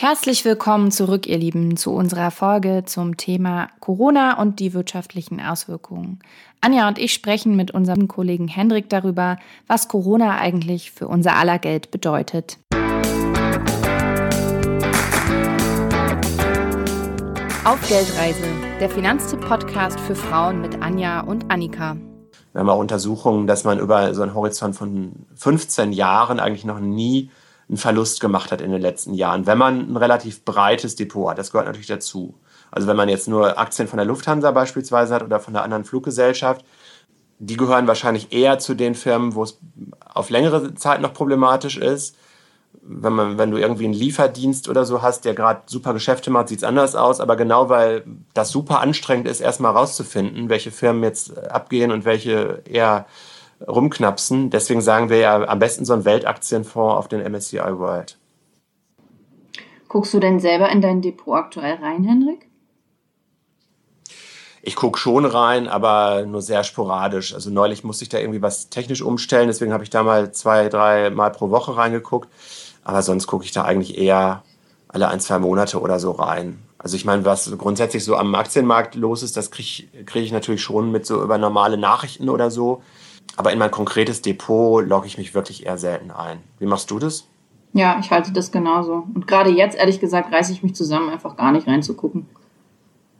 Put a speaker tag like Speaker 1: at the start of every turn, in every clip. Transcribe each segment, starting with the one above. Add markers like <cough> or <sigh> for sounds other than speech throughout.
Speaker 1: Herzlich willkommen zurück, ihr Lieben, zu unserer Folge zum Thema Corona und die wirtschaftlichen Auswirkungen. Anja und ich sprechen mit unserem Kollegen Hendrik darüber, was Corona eigentlich für unser aller Geld bedeutet. Auf Geldreise, der Finanztipp-Podcast für Frauen mit Anja und Annika.
Speaker 2: Wir haben auch Untersuchungen, dass man über so einen Horizont von 15 Jahren eigentlich noch nie einen Verlust gemacht hat in den letzten Jahren, wenn man ein relativ breites Depot hat. Das gehört natürlich dazu. Also wenn man jetzt nur Aktien von der Lufthansa beispielsweise hat oder von einer anderen Fluggesellschaft, die gehören wahrscheinlich eher zu den Firmen, wo es auf längere Zeit noch problematisch ist. Wenn, man, wenn du irgendwie einen Lieferdienst oder so hast, der gerade super Geschäfte macht, sieht es anders aus. Aber genau weil das super anstrengend ist, erstmal rauszufinden, welche Firmen jetzt abgehen und welche eher rumknapsen. Deswegen sagen wir ja am besten so einen Weltaktienfonds auf den MSCI World.
Speaker 3: Guckst du denn selber in dein Depot aktuell rein, Henrik?
Speaker 2: Ich gucke schon rein, aber nur sehr sporadisch. Also neulich musste ich da irgendwie was technisch umstellen, deswegen habe ich da mal zwei, drei Mal pro Woche reingeguckt. Aber sonst gucke ich da eigentlich eher alle ein, zwei Monate oder so rein. Also ich meine, was grundsätzlich so am Aktienmarkt los ist, das kriege krieg ich natürlich schon mit so über normale Nachrichten oder so. Aber in mein konkretes Depot logge ich mich wirklich eher selten ein. Wie machst du das?
Speaker 3: Ja, ich halte das genauso. Und gerade jetzt, ehrlich gesagt, reiße ich mich zusammen, einfach gar nicht reinzugucken.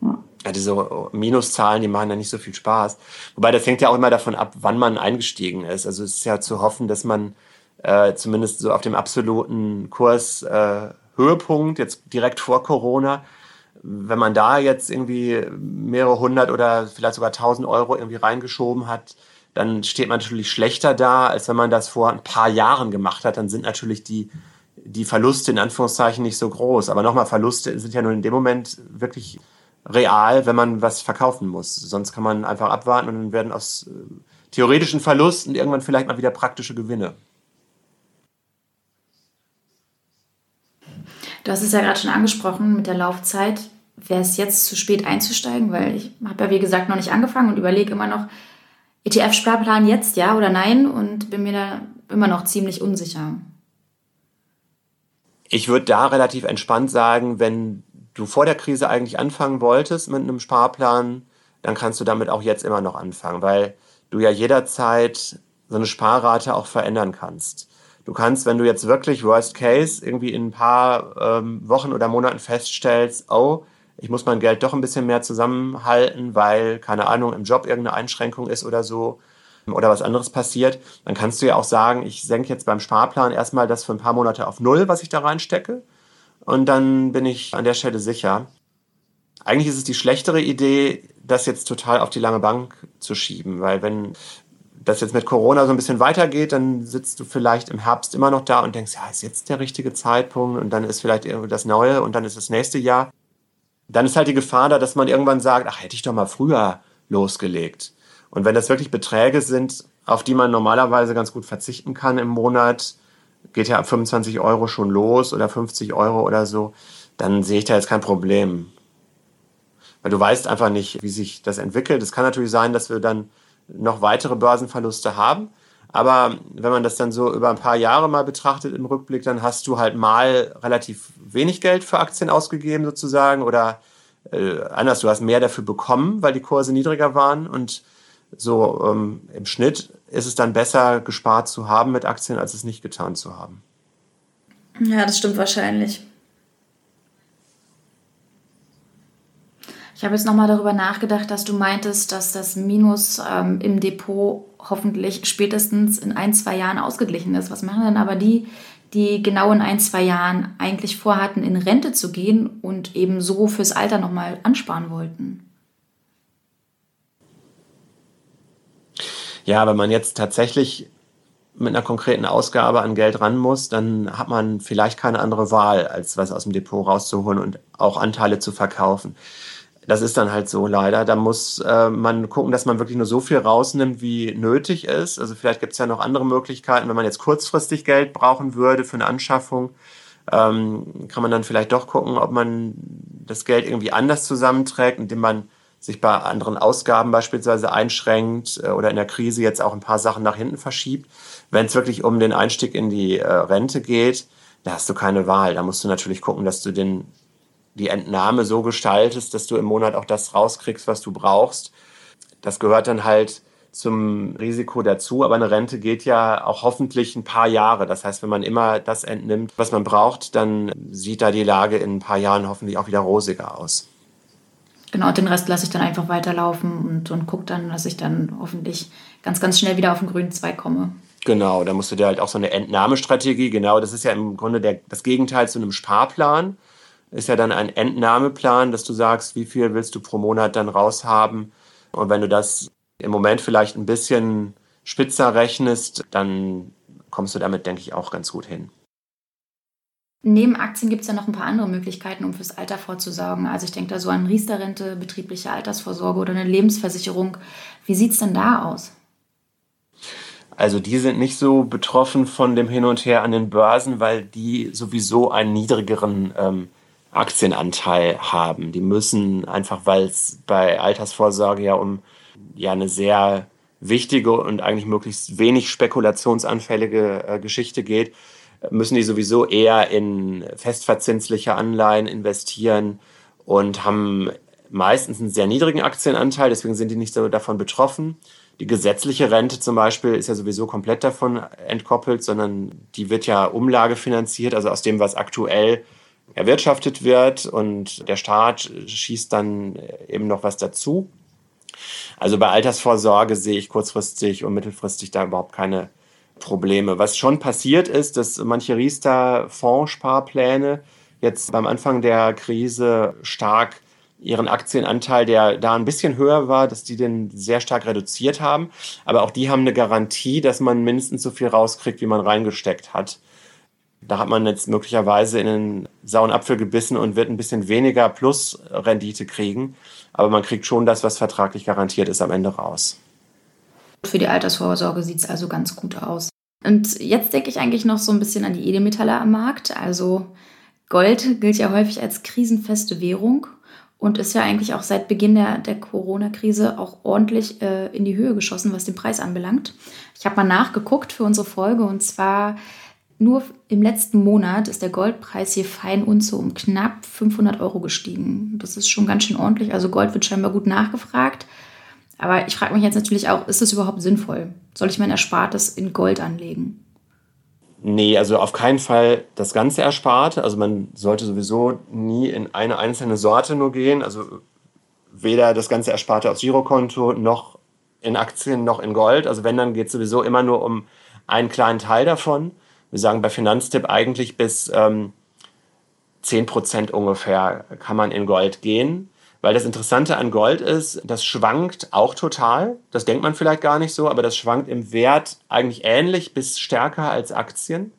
Speaker 2: Ja. ja, diese Minuszahlen, die machen ja nicht so viel Spaß. Wobei das hängt ja auch immer davon ab, wann man eingestiegen ist. Also es ist ja zu hoffen, dass man äh, zumindest so auf dem absoluten Kurs äh, Höhepunkt, jetzt direkt vor Corona, wenn man da jetzt irgendwie mehrere hundert oder vielleicht sogar tausend Euro irgendwie reingeschoben hat, dann steht man natürlich schlechter da, als wenn man das vor ein paar Jahren gemacht hat. Dann sind natürlich die, die Verluste in Anführungszeichen nicht so groß. Aber nochmal, Verluste sind ja nur in dem Moment wirklich real, wenn man was verkaufen muss. Sonst kann man einfach abwarten und dann werden aus äh, theoretischen Verlusten irgendwann vielleicht mal wieder praktische Gewinne.
Speaker 1: Du hast es ja gerade schon angesprochen mit der Laufzeit. Wäre es jetzt zu spät einzusteigen? Weil ich habe ja, wie gesagt, noch nicht angefangen und überlege immer noch, ETF-Sparplan jetzt, ja oder nein? Und bin mir da immer noch ziemlich unsicher.
Speaker 2: Ich würde da relativ entspannt sagen, wenn du vor der Krise eigentlich anfangen wolltest mit einem Sparplan, dann kannst du damit auch jetzt immer noch anfangen, weil du ja jederzeit so eine Sparrate auch verändern kannst. Du kannst, wenn du jetzt wirklich Worst Case irgendwie in ein paar ähm, Wochen oder Monaten feststellst, oh, ich muss mein Geld doch ein bisschen mehr zusammenhalten, weil, keine Ahnung, im Job irgendeine Einschränkung ist oder so oder was anderes passiert, dann kannst du ja auch sagen, ich senke jetzt beim Sparplan erstmal das für ein paar Monate auf Null, was ich da reinstecke. Und dann bin ich an der Stelle sicher. Eigentlich ist es die schlechtere Idee, das jetzt total auf die lange Bank zu schieben, weil wenn das jetzt mit Corona so ein bisschen weitergeht, dann sitzt du vielleicht im Herbst immer noch da und denkst, ja, ist jetzt der richtige Zeitpunkt und dann ist vielleicht das Neue und dann ist das nächste Jahr dann ist halt die Gefahr da, dass man irgendwann sagt, ach, hätte ich doch mal früher losgelegt. Und wenn das wirklich Beträge sind, auf die man normalerweise ganz gut verzichten kann im Monat, geht ja ab 25 Euro schon los oder 50 Euro oder so, dann sehe ich da jetzt kein Problem. Weil du weißt einfach nicht, wie sich das entwickelt. Es kann natürlich sein, dass wir dann noch weitere Börsenverluste haben. Aber wenn man das dann so über ein paar Jahre mal betrachtet im Rückblick, dann hast du halt mal relativ wenig Geld für Aktien ausgegeben sozusagen oder äh, anders, du hast mehr dafür bekommen, weil die Kurse niedriger waren und so ähm, im Schnitt ist es dann besser gespart zu haben mit Aktien, als es nicht getan zu haben.
Speaker 1: Ja, das stimmt wahrscheinlich. Ich habe jetzt nochmal darüber nachgedacht, dass du meintest, dass das Minus ähm, im Depot hoffentlich spätestens in ein, zwei Jahren ausgeglichen ist. Was machen denn aber die, die genau in ein, zwei Jahren eigentlich vorhatten, in Rente zu gehen und eben so fürs Alter nochmal ansparen wollten?
Speaker 2: Ja, wenn man jetzt tatsächlich mit einer konkreten Ausgabe an Geld ran muss, dann hat man vielleicht keine andere Wahl, als was aus dem Depot rauszuholen und auch Anteile zu verkaufen das ist dann halt so leider. Da muss äh, man gucken, dass man wirklich nur so viel rausnimmt, wie nötig ist. Also vielleicht gibt es ja noch andere Möglichkeiten. Wenn man jetzt kurzfristig Geld brauchen würde für eine Anschaffung, ähm, kann man dann vielleicht doch gucken, ob man das Geld irgendwie anders zusammenträgt, indem man sich bei anderen Ausgaben beispielsweise einschränkt äh, oder in der Krise jetzt auch ein paar Sachen nach hinten verschiebt. Wenn es wirklich um den Einstieg in die äh, Rente geht, da hast du keine Wahl. Da musst du natürlich gucken, dass du den, die Entnahme so gestaltest, dass du im Monat auch das rauskriegst, was du brauchst. Das gehört dann halt zum Risiko dazu. Aber eine Rente geht ja auch hoffentlich ein paar Jahre. Das heißt, wenn man immer das entnimmt, was man braucht, dann sieht da die Lage in ein paar Jahren hoffentlich auch wieder rosiger aus.
Speaker 1: Genau, den Rest lasse ich dann einfach weiterlaufen und, und gucke dann, dass ich dann hoffentlich ganz, ganz schnell wieder auf den grünen Zweig komme.
Speaker 2: Genau, da musst du dir halt auch so eine Entnahmestrategie, genau, das ist ja im Grunde der, das Gegenteil zu einem Sparplan. Ist ja dann ein Entnahmeplan, dass du sagst, wie viel willst du pro Monat dann raushaben. Und wenn du das im Moment vielleicht ein bisschen spitzer rechnest, dann kommst du damit, denke ich, auch ganz gut hin.
Speaker 1: Neben Aktien gibt es ja noch ein paar andere Möglichkeiten, um fürs Alter vorzusorgen. Also ich denke da so an Riester-Rente, betriebliche Altersvorsorge oder eine Lebensversicherung. Wie sieht es denn da aus?
Speaker 2: Also die sind nicht so betroffen von dem Hin und Her an den Börsen, weil die sowieso einen niedrigeren ähm, Aktienanteil haben. Die müssen einfach, weil es bei Altersvorsorge ja um ja eine sehr wichtige und eigentlich möglichst wenig spekulationsanfällige äh, Geschichte geht, müssen die sowieso eher in festverzinsliche Anleihen investieren und haben meistens einen sehr niedrigen Aktienanteil, deswegen sind die nicht so davon betroffen. Die gesetzliche Rente zum Beispiel ist ja sowieso komplett davon entkoppelt, sondern die wird ja umlagefinanziert, also aus dem, was aktuell erwirtschaftet wird und der Staat schießt dann eben noch was dazu. Also bei Altersvorsorge sehe ich kurzfristig und mittelfristig da überhaupt keine Probleme. Was schon passiert ist, dass manche Riester-Fondssparpläne jetzt beim Anfang der Krise stark ihren Aktienanteil, der da ein bisschen höher war, dass die den sehr stark reduziert haben. Aber auch die haben eine Garantie, dass man mindestens so viel rauskriegt, wie man reingesteckt hat. Da hat man jetzt möglicherweise in einen sauren Apfel gebissen und wird ein bisschen weniger Plusrendite kriegen aber man kriegt schon das, was vertraglich garantiert ist, am Ende raus.
Speaker 1: Für die Altersvorsorge sieht es also ganz gut aus. Und jetzt denke ich eigentlich noch so ein bisschen an die Edelmetalle am Markt. Also Gold gilt ja häufig als krisenfeste Währung und ist ja eigentlich auch seit Beginn der, der Corona-Krise auch ordentlich äh, in die Höhe geschossen, was den Preis anbelangt. Ich habe mal nachgeguckt für unsere Folge und zwar nur im letzten Monat ist der Goldpreis hier fein und so um knapp 500 Euro gestiegen. Das ist schon ganz schön ordentlich. Also Gold wird scheinbar gut nachgefragt. Aber ich frage mich jetzt natürlich auch, ist das überhaupt sinnvoll? Soll ich mein Erspartes in Gold anlegen?
Speaker 2: Nee, also auf keinen Fall das ganze Ersparte. Also man sollte sowieso nie in eine einzelne Sorte nur gehen. Also weder das ganze Ersparte aufs Girokonto noch in Aktien noch in Gold. Also wenn, dann geht es sowieso immer nur um einen kleinen Teil davon wir sagen bei Finanztipp eigentlich bis ähm, 10 Prozent ungefähr kann man in Gold gehen. Weil das Interessante an Gold ist, das schwankt auch total. Das denkt man vielleicht gar nicht so, aber das schwankt im Wert eigentlich ähnlich bis stärker als Aktien.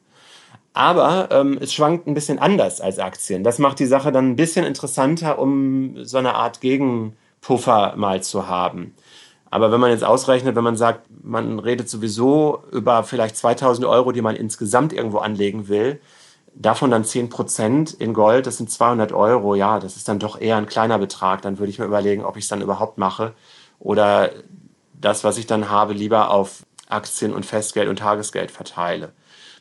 Speaker 2: Aber ähm, es schwankt ein bisschen anders als Aktien. Das macht die Sache dann ein bisschen interessanter, um so eine Art Gegenpuffer mal zu haben. Aber wenn man jetzt ausrechnet, wenn man sagt, man redet sowieso über vielleicht 2000 Euro, die man insgesamt irgendwo anlegen will, davon dann 10 Prozent in Gold, das sind 200 Euro, ja, das ist dann doch eher ein kleiner Betrag. Dann würde ich mir überlegen, ob ich es dann überhaupt mache oder das, was ich dann habe, lieber auf Aktien und Festgeld und Tagesgeld verteile.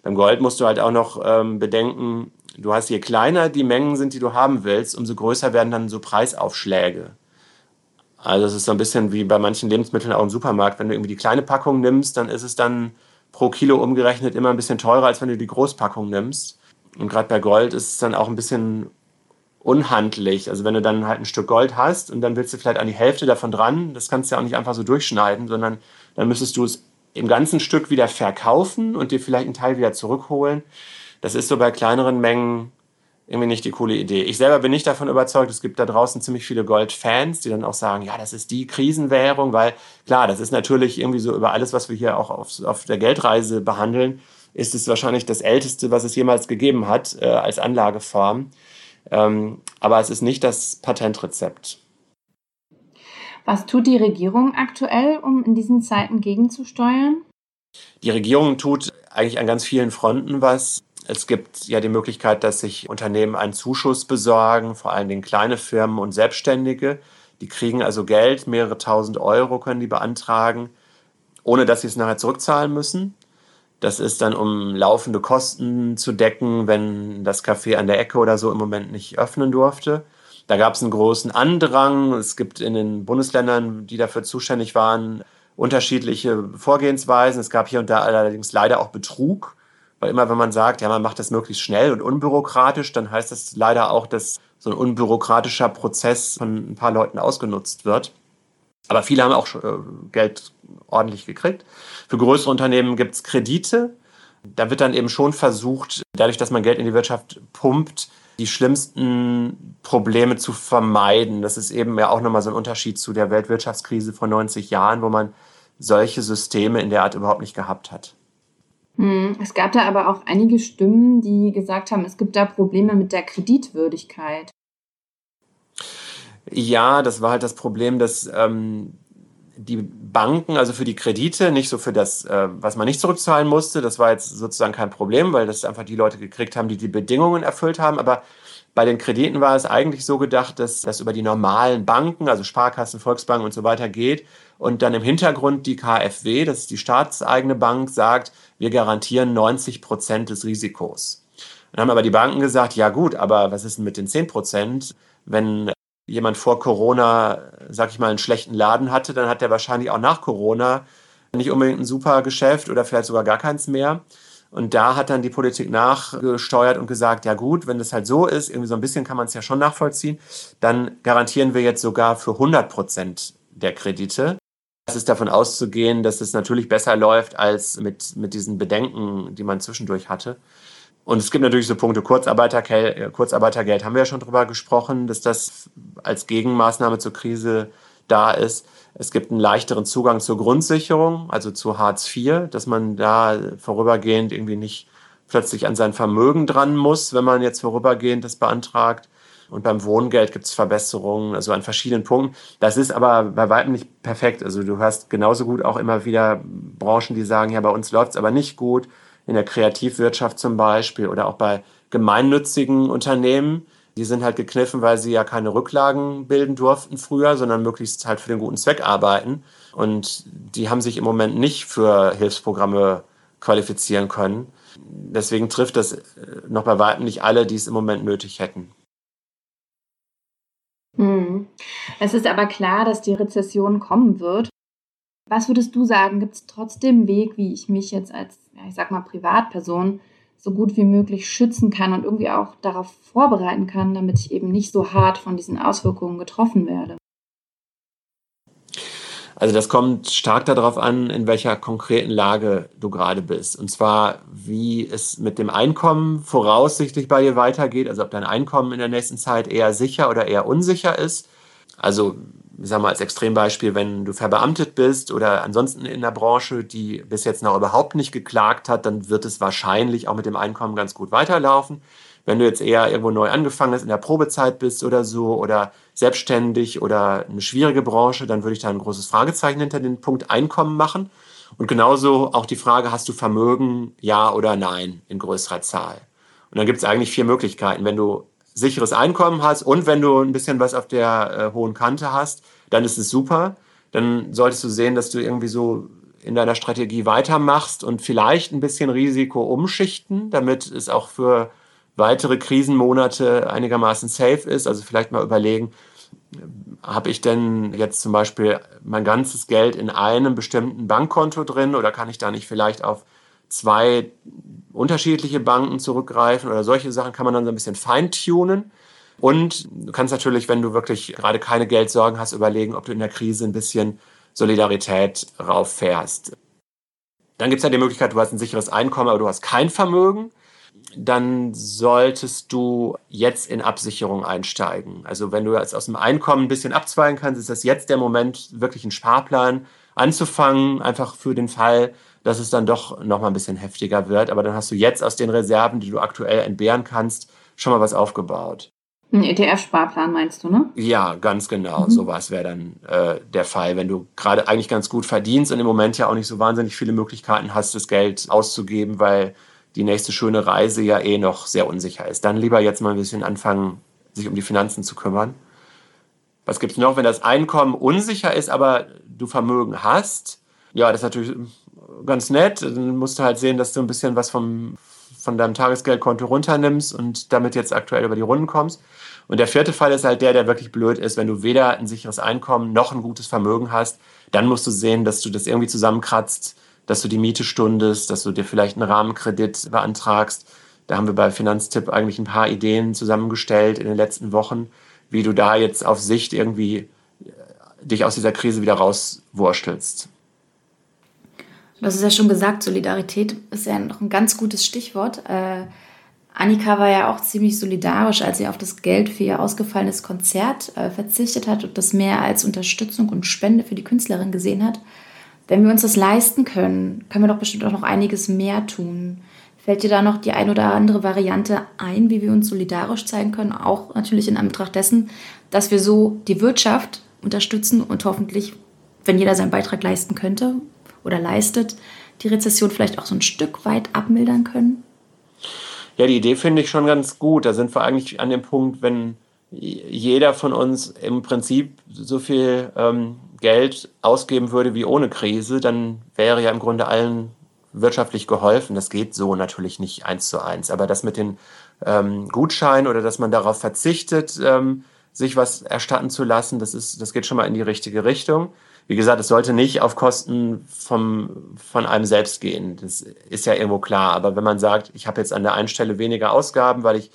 Speaker 2: Beim Gold musst du halt auch noch ähm, bedenken, du hast je kleiner die Mengen sind, die du haben willst, umso größer werden dann so Preisaufschläge. Also es ist so ein bisschen wie bei manchen Lebensmitteln auch im Supermarkt. Wenn du irgendwie die kleine Packung nimmst, dann ist es dann pro Kilo umgerechnet immer ein bisschen teurer, als wenn du die Großpackung nimmst. Und gerade bei Gold ist es dann auch ein bisschen unhandlich. Also wenn du dann halt ein Stück Gold hast und dann willst du vielleicht an die Hälfte davon dran, das kannst du ja auch nicht einfach so durchschneiden, sondern dann müsstest du es im ganzen Stück wieder verkaufen und dir vielleicht einen Teil wieder zurückholen. Das ist so bei kleineren Mengen irgendwie nicht die coole Idee. Ich selber bin nicht davon überzeugt, es gibt da draußen ziemlich viele Gold-Fans, die dann auch sagen, ja, das ist die Krisenwährung, weil klar, das ist natürlich irgendwie so über alles, was wir hier auch auf, auf der Geldreise behandeln, ist es wahrscheinlich das älteste, was es jemals gegeben hat äh, als Anlageform. Ähm, aber es ist nicht das Patentrezept.
Speaker 3: Was tut die Regierung aktuell, um in diesen Zeiten gegenzusteuern?
Speaker 2: Die Regierung tut eigentlich an ganz vielen Fronten was. Es gibt ja die Möglichkeit, dass sich Unternehmen einen Zuschuss besorgen, vor allen Dingen kleine Firmen und Selbstständige. Die kriegen also Geld, mehrere tausend Euro können die beantragen, ohne dass sie es nachher zurückzahlen müssen. Das ist dann, um laufende Kosten zu decken, wenn das Café an der Ecke oder so im Moment nicht öffnen durfte. Da gab es einen großen Andrang. Es gibt in den Bundesländern, die dafür zuständig waren, unterschiedliche Vorgehensweisen. Es gab hier und da allerdings leider auch Betrug, weil immer wenn man sagt, ja, man macht das möglichst schnell und unbürokratisch, dann heißt das leider auch, dass so ein unbürokratischer Prozess von ein paar Leuten ausgenutzt wird. Aber viele haben auch äh, Geld ordentlich gekriegt. Für größere Unternehmen gibt es Kredite. Da wird dann eben schon versucht, dadurch, dass man Geld in die Wirtschaft pumpt, die schlimmsten Probleme zu vermeiden. Das ist eben ja auch nochmal so ein Unterschied zu der Weltwirtschaftskrise vor 90 Jahren, wo man solche Systeme in der Art überhaupt nicht gehabt hat.
Speaker 3: Hm, es gab da aber auch einige Stimmen, die gesagt haben, es gibt da Probleme mit der Kreditwürdigkeit.
Speaker 2: Ja, das war halt das Problem, dass ähm, die Banken, also für die Kredite, nicht so für das, äh, was man nicht zurückzahlen musste, das war jetzt sozusagen kein Problem, weil das einfach die Leute gekriegt haben, die die Bedingungen erfüllt haben. Aber bei den Krediten war es eigentlich so gedacht, dass das über die normalen Banken, also Sparkassen, Volksbanken und so weiter geht und dann im Hintergrund die KfW, das ist die staatseigene Bank, sagt, wir garantieren 90 Prozent des Risikos. Dann haben aber die Banken gesagt, ja gut, aber was ist denn mit den 10 Prozent? Wenn jemand vor Corona, sag ich mal, einen schlechten Laden hatte, dann hat er wahrscheinlich auch nach Corona nicht unbedingt ein super Geschäft oder vielleicht sogar gar keins mehr. Und da hat dann die Politik nachgesteuert und gesagt, ja gut, wenn das halt so ist, irgendwie so ein bisschen kann man es ja schon nachvollziehen, dann garantieren wir jetzt sogar für 100 Prozent der Kredite. Es ist davon auszugehen, dass es natürlich besser läuft als mit, mit diesen Bedenken, die man zwischendurch hatte. Und es gibt natürlich so Punkte, Kurzarbeitergeld, äh, Kurzarbeitergeld haben wir ja schon drüber gesprochen, dass das als Gegenmaßnahme zur Krise da ist. Es gibt einen leichteren Zugang zur Grundsicherung, also zu Hartz IV, dass man da vorübergehend irgendwie nicht plötzlich an sein Vermögen dran muss, wenn man jetzt vorübergehend das beantragt. Und beim Wohngeld gibt es Verbesserungen, also an verschiedenen Punkten. Das ist aber bei weitem nicht perfekt. Also du hast genauso gut auch immer wieder Branchen, die sagen, ja, bei uns läuft es aber nicht gut in der Kreativwirtschaft zum Beispiel oder auch bei gemeinnützigen Unternehmen. Die sind halt gekniffen, weil sie ja keine Rücklagen bilden durften früher, sondern möglichst halt für den guten Zweck arbeiten. Und die haben sich im Moment nicht für Hilfsprogramme qualifizieren können. Deswegen trifft das äh, noch bei weitem nicht alle, die es im Moment nötig hätten.
Speaker 3: Hm. Es ist aber klar, dass die Rezession kommen wird. Was würdest du sagen, gibt es trotzdem einen Weg, wie ich mich jetzt als, ja, ich sag mal, Privatperson so gut wie möglich schützen kann und irgendwie auch darauf vorbereiten kann, damit ich eben nicht so hart von diesen Auswirkungen getroffen werde?
Speaker 2: Also das kommt stark darauf an, in welcher konkreten Lage du gerade bist. Und zwar, wie es mit dem Einkommen voraussichtlich bei dir weitergeht. Also ob dein Einkommen in der nächsten Zeit eher sicher oder eher unsicher ist. Also sagen wir als Extrembeispiel, wenn du verbeamtet bist oder ansonsten in der Branche, die bis jetzt noch überhaupt nicht geklagt hat, dann wird es wahrscheinlich auch mit dem Einkommen ganz gut weiterlaufen. Wenn du jetzt eher irgendwo neu angefangen hast, in der Probezeit bist oder so oder selbstständig oder eine schwierige Branche, dann würde ich da ein großes Fragezeichen hinter den Punkt Einkommen machen. Und genauso auch die Frage, hast du Vermögen, ja oder nein, in größerer Zahl? Und dann gibt es eigentlich vier Möglichkeiten. Wenn du sicheres Einkommen hast und wenn du ein bisschen was auf der äh, hohen Kante hast, dann ist es super. Dann solltest du sehen, dass du irgendwie so in deiner Strategie weitermachst und vielleicht ein bisschen Risiko umschichten, damit es auch für weitere Krisenmonate einigermaßen safe ist. Also vielleicht mal überlegen, habe ich denn jetzt zum Beispiel mein ganzes Geld in einem bestimmten Bankkonto drin oder kann ich da nicht vielleicht auf zwei unterschiedliche Banken zurückgreifen oder solche Sachen kann man dann so ein bisschen feintunen. Und du kannst natürlich, wenn du wirklich gerade keine Geldsorgen hast, überlegen, ob du in der Krise ein bisschen Solidarität rauffährst. Dann gibt es ja die Möglichkeit, du hast ein sicheres Einkommen, aber du hast kein Vermögen. Dann solltest du jetzt in Absicherung einsteigen. Also wenn du jetzt aus dem Einkommen ein bisschen abzweigen kannst, ist das jetzt der Moment, wirklich einen Sparplan anzufangen, einfach für den Fall, dass es dann doch noch mal ein bisschen heftiger wird. Aber dann hast du jetzt aus den Reserven, die du aktuell entbehren kannst, schon mal was aufgebaut.
Speaker 3: Ein ETF-Sparplan meinst du, ne?
Speaker 2: Ja, ganz genau. Mhm. So was wäre dann äh, der Fall, wenn du gerade eigentlich ganz gut verdienst und im Moment ja auch nicht so wahnsinnig viele Möglichkeiten hast, das Geld auszugeben, weil die nächste schöne Reise ja eh noch sehr unsicher ist. Dann lieber jetzt mal ein bisschen anfangen, sich um die Finanzen zu kümmern. Was gibt es noch, wenn das Einkommen unsicher ist, aber du Vermögen hast? Ja, das ist natürlich ganz nett. Dann musst du halt sehen, dass du ein bisschen was vom, von deinem Tagesgeldkonto runternimmst und damit jetzt aktuell über die Runden kommst. Und der vierte Fall ist halt der, der wirklich blöd ist, wenn du weder ein sicheres Einkommen noch ein gutes Vermögen hast, dann musst du sehen, dass du das irgendwie zusammenkratzt, dass du die Miete stundest, dass du dir vielleicht einen Rahmenkredit beantragst. Da haben wir bei Finanztipp eigentlich ein paar Ideen zusammengestellt in den letzten Wochen, wie du da jetzt auf Sicht irgendwie äh, dich aus dieser Krise wieder rauswurstelst.
Speaker 1: Du hast es ja schon gesagt, Solidarität ist ja noch ein ganz gutes Stichwort. Äh, Annika war ja auch ziemlich solidarisch, als sie auf das Geld für ihr ausgefallenes Konzert äh, verzichtet hat und das mehr als Unterstützung und Spende für die Künstlerin gesehen hat. Wenn wir uns das leisten können, können wir doch bestimmt auch noch einiges mehr tun. Fällt dir da noch die ein oder andere Variante ein, wie wir uns solidarisch zeigen können? Auch natürlich in Anbetracht dessen, dass wir so die Wirtschaft unterstützen und hoffentlich, wenn jeder seinen Beitrag leisten könnte oder leistet, die Rezession vielleicht auch so ein Stück weit abmildern können?
Speaker 2: Ja, die Idee finde ich schon ganz gut. Da sind wir eigentlich an dem Punkt, wenn jeder von uns im Prinzip so viel ähm, Geld ausgeben würde wie ohne Krise, dann wäre ja im Grunde allen wirtschaftlich geholfen. Das geht so natürlich nicht eins zu eins. Aber das mit den ähm, Gutscheinen oder dass man darauf verzichtet, ähm, sich was erstatten zu lassen, das, ist, das geht schon mal in die richtige Richtung. Wie gesagt, es sollte nicht auf Kosten vom, von einem selbst gehen. Das ist ja irgendwo klar. Aber wenn man sagt, ich habe jetzt an der einen Stelle weniger Ausgaben, weil ich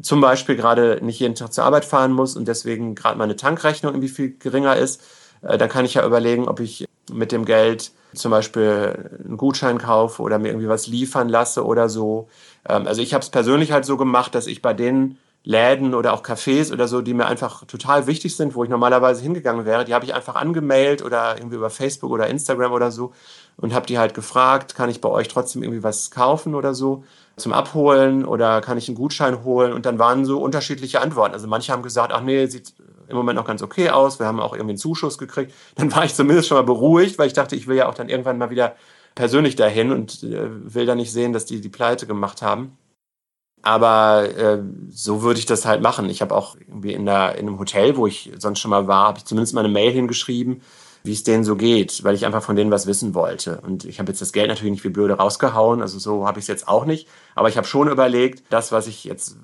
Speaker 2: zum Beispiel gerade nicht jeden Tag zur Arbeit fahren muss und deswegen gerade meine Tankrechnung irgendwie viel geringer ist, äh, dann kann ich ja überlegen, ob ich mit dem Geld zum Beispiel einen Gutschein kaufe oder mir irgendwie was liefern lasse oder so. Ähm, also ich habe es persönlich halt so gemacht, dass ich bei den Läden oder auch Cafés oder so, die mir einfach total wichtig sind, wo ich normalerweise hingegangen wäre, die habe ich einfach angemailt oder irgendwie über Facebook oder Instagram oder so und habe die halt gefragt, kann ich bei euch trotzdem irgendwie was kaufen oder so zum Abholen oder kann ich einen Gutschein holen und dann waren so unterschiedliche Antworten. Also manche haben gesagt, ach nee, sieht im Moment noch ganz okay aus. Wir haben auch irgendwie einen Zuschuss gekriegt. <laughs> Dann war ich zumindest schon mal beruhigt, weil ich dachte, ich will ja auch dann irgendwann mal wieder persönlich dahin und äh, will da nicht sehen, dass die die Pleite gemacht haben. Aber äh, so würde ich das halt machen. Ich habe auch irgendwie in, der, in einem Hotel, wo ich sonst schon mal war, habe ich zumindest mal eine Mail hingeschrieben, wie es denen so geht, weil ich einfach von denen was wissen wollte. Und ich habe jetzt das Geld natürlich nicht wie blöde rausgehauen, also so habe ich es jetzt auch nicht. Aber ich habe schon überlegt, das, was ich jetzt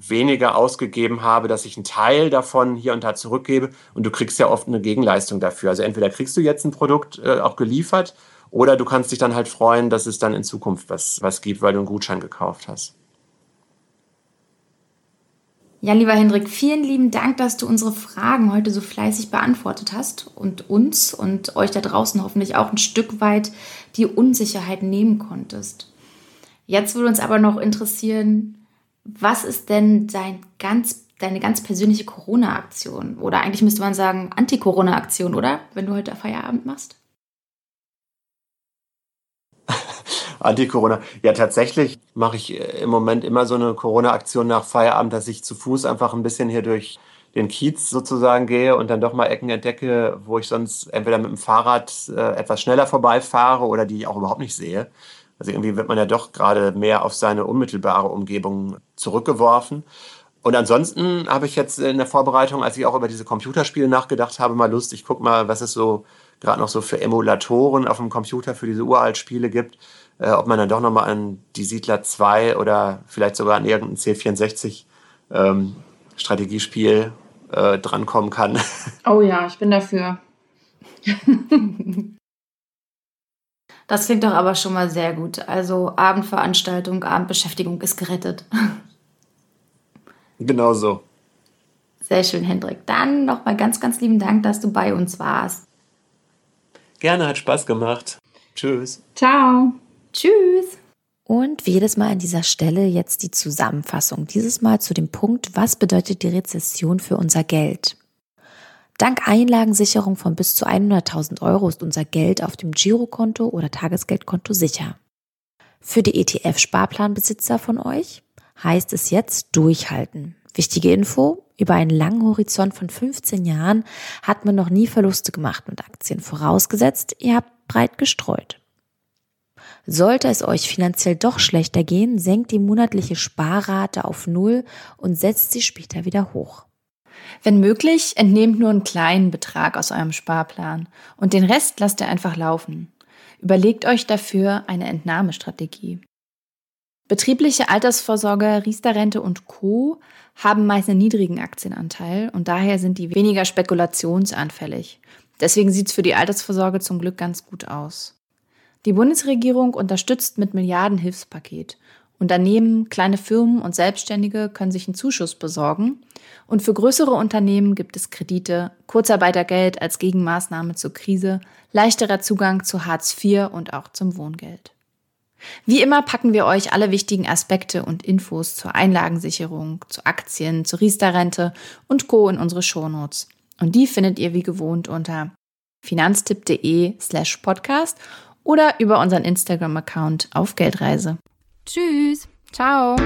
Speaker 2: weniger ausgegeben habe, dass ich einen Teil davon hier und da zurückgebe. Und du kriegst ja oft eine Gegenleistung dafür. Also entweder kriegst du jetzt ein Produkt äh, auch geliefert oder du kannst dich dann halt freuen, dass es dann in Zukunft was, was gibt, weil du einen Gutschein gekauft hast.
Speaker 1: Ja, lieber Hendrik, vielen lieben Dank, dass du unsere Fragen heute so fleißig beantwortet hast und uns und euch da draußen hoffentlich auch ein Stück weit die Unsicherheit nehmen konntest. Jetzt würde uns aber noch interessieren, was ist denn dein ganz, deine ganz persönliche Corona-Aktion? Oder eigentlich müsste man sagen Anti-Corona-Aktion, oder? Wenn du heute Feierabend machst?
Speaker 2: Anti-Corona. Ja, tatsächlich mache ich äh, im Moment immer so eine Corona-Aktion nach Feierabend, dass ich zu Fuß einfach ein bisschen hier durch den Kiez sozusagen gehe und dann doch mal Ecken entdecke, wo ich sonst entweder mit dem Fahrrad äh, etwas schneller vorbeifahre oder die ich auch überhaupt nicht sehe. Also irgendwie wird man ja doch gerade mehr auf seine unmittelbare Umgebung zurückgeworfen. Und ansonsten habe ich jetzt in der Vorbereitung, als ich auch über diese Computerspiele nachgedacht habe, mal Lust, ich gucke mal, was es so gerade noch so für Emulatoren auf dem Computer für diese Uralt-Spiele gibt, äh, ob man dann doch nochmal an die Siedler 2 oder vielleicht sogar an irgendein C64 ähm, Strategiespiel äh, drankommen kann. <laughs>
Speaker 3: Oh ja, ich bin dafür. <laughs>
Speaker 1: Das klingt doch aber schon mal sehr gut. Also Abendveranstaltung, Abendbeschäftigung ist gerettet. <laughs>
Speaker 2: Genau so.
Speaker 1: Sehr schön, Hendrik. Dann nochmal ganz, ganz lieben Dank, dass du bei uns warst.
Speaker 2: Gerne, hat Spaß gemacht. Tschüss.
Speaker 3: Ciao.
Speaker 1: Tschüss. Und wie jedes Mal an dieser Stelle jetzt die Zusammenfassung. Dieses Mal zu dem Punkt, was bedeutet die Rezession für unser Geld? Dank Einlagensicherung von bis zu 100.000 Euro ist unser Geld auf dem Girokonto oder Tagesgeldkonto sicher. Für die ETF-Sparplanbesitzer von euch heißt es jetzt durchhalten. Wichtige Info, über einen langen Horizont von 15 Jahren hat man noch nie Verluste gemacht mit Aktien, vorausgesetzt, ihr habt breit gestreut. Sollte es euch finanziell doch schlechter gehen, senkt die monatliche Sparrate auf Null und setzt sie später wieder hoch. Wenn möglich, entnehmt nur einen kleinen Betrag aus eurem Sparplan und den Rest lasst ihr einfach laufen. Überlegt euch dafür eine Entnahmestrategie. Betriebliche Altersvorsorge, Riester-Rente und Co. haben meist einen niedrigen Aktienanteil und daher sind die weniger spekulationsanfällig. Deswegen sieht es für die Altersvorsorge zum Glück ganz gut aus. Die Bundesregierung unterstützt mit Milliarden Hilfspaket. Unternehmen, kleine Firmen und Selbstständige können sich einen Zuschuss besorgen. Und für größere Unternehmen gibt es Kredite, Kurzarbeitergeld als Gegenmaßnahme zur Krise, leichterer Zugang zu Hartz IV und auch zum Wohngeld. Wie immer packen wir euch alle wichtigen Aspekte und Infos zur Einlagensicherung, zu Aktien, zur Riester-Rente und Co. in unsere Shownotes. Und die findet ihr wie gewohnt unter finanztipp.de slash podcast oder über unseren Instagram-Account auf Geldreise. Tschüss. Ciao.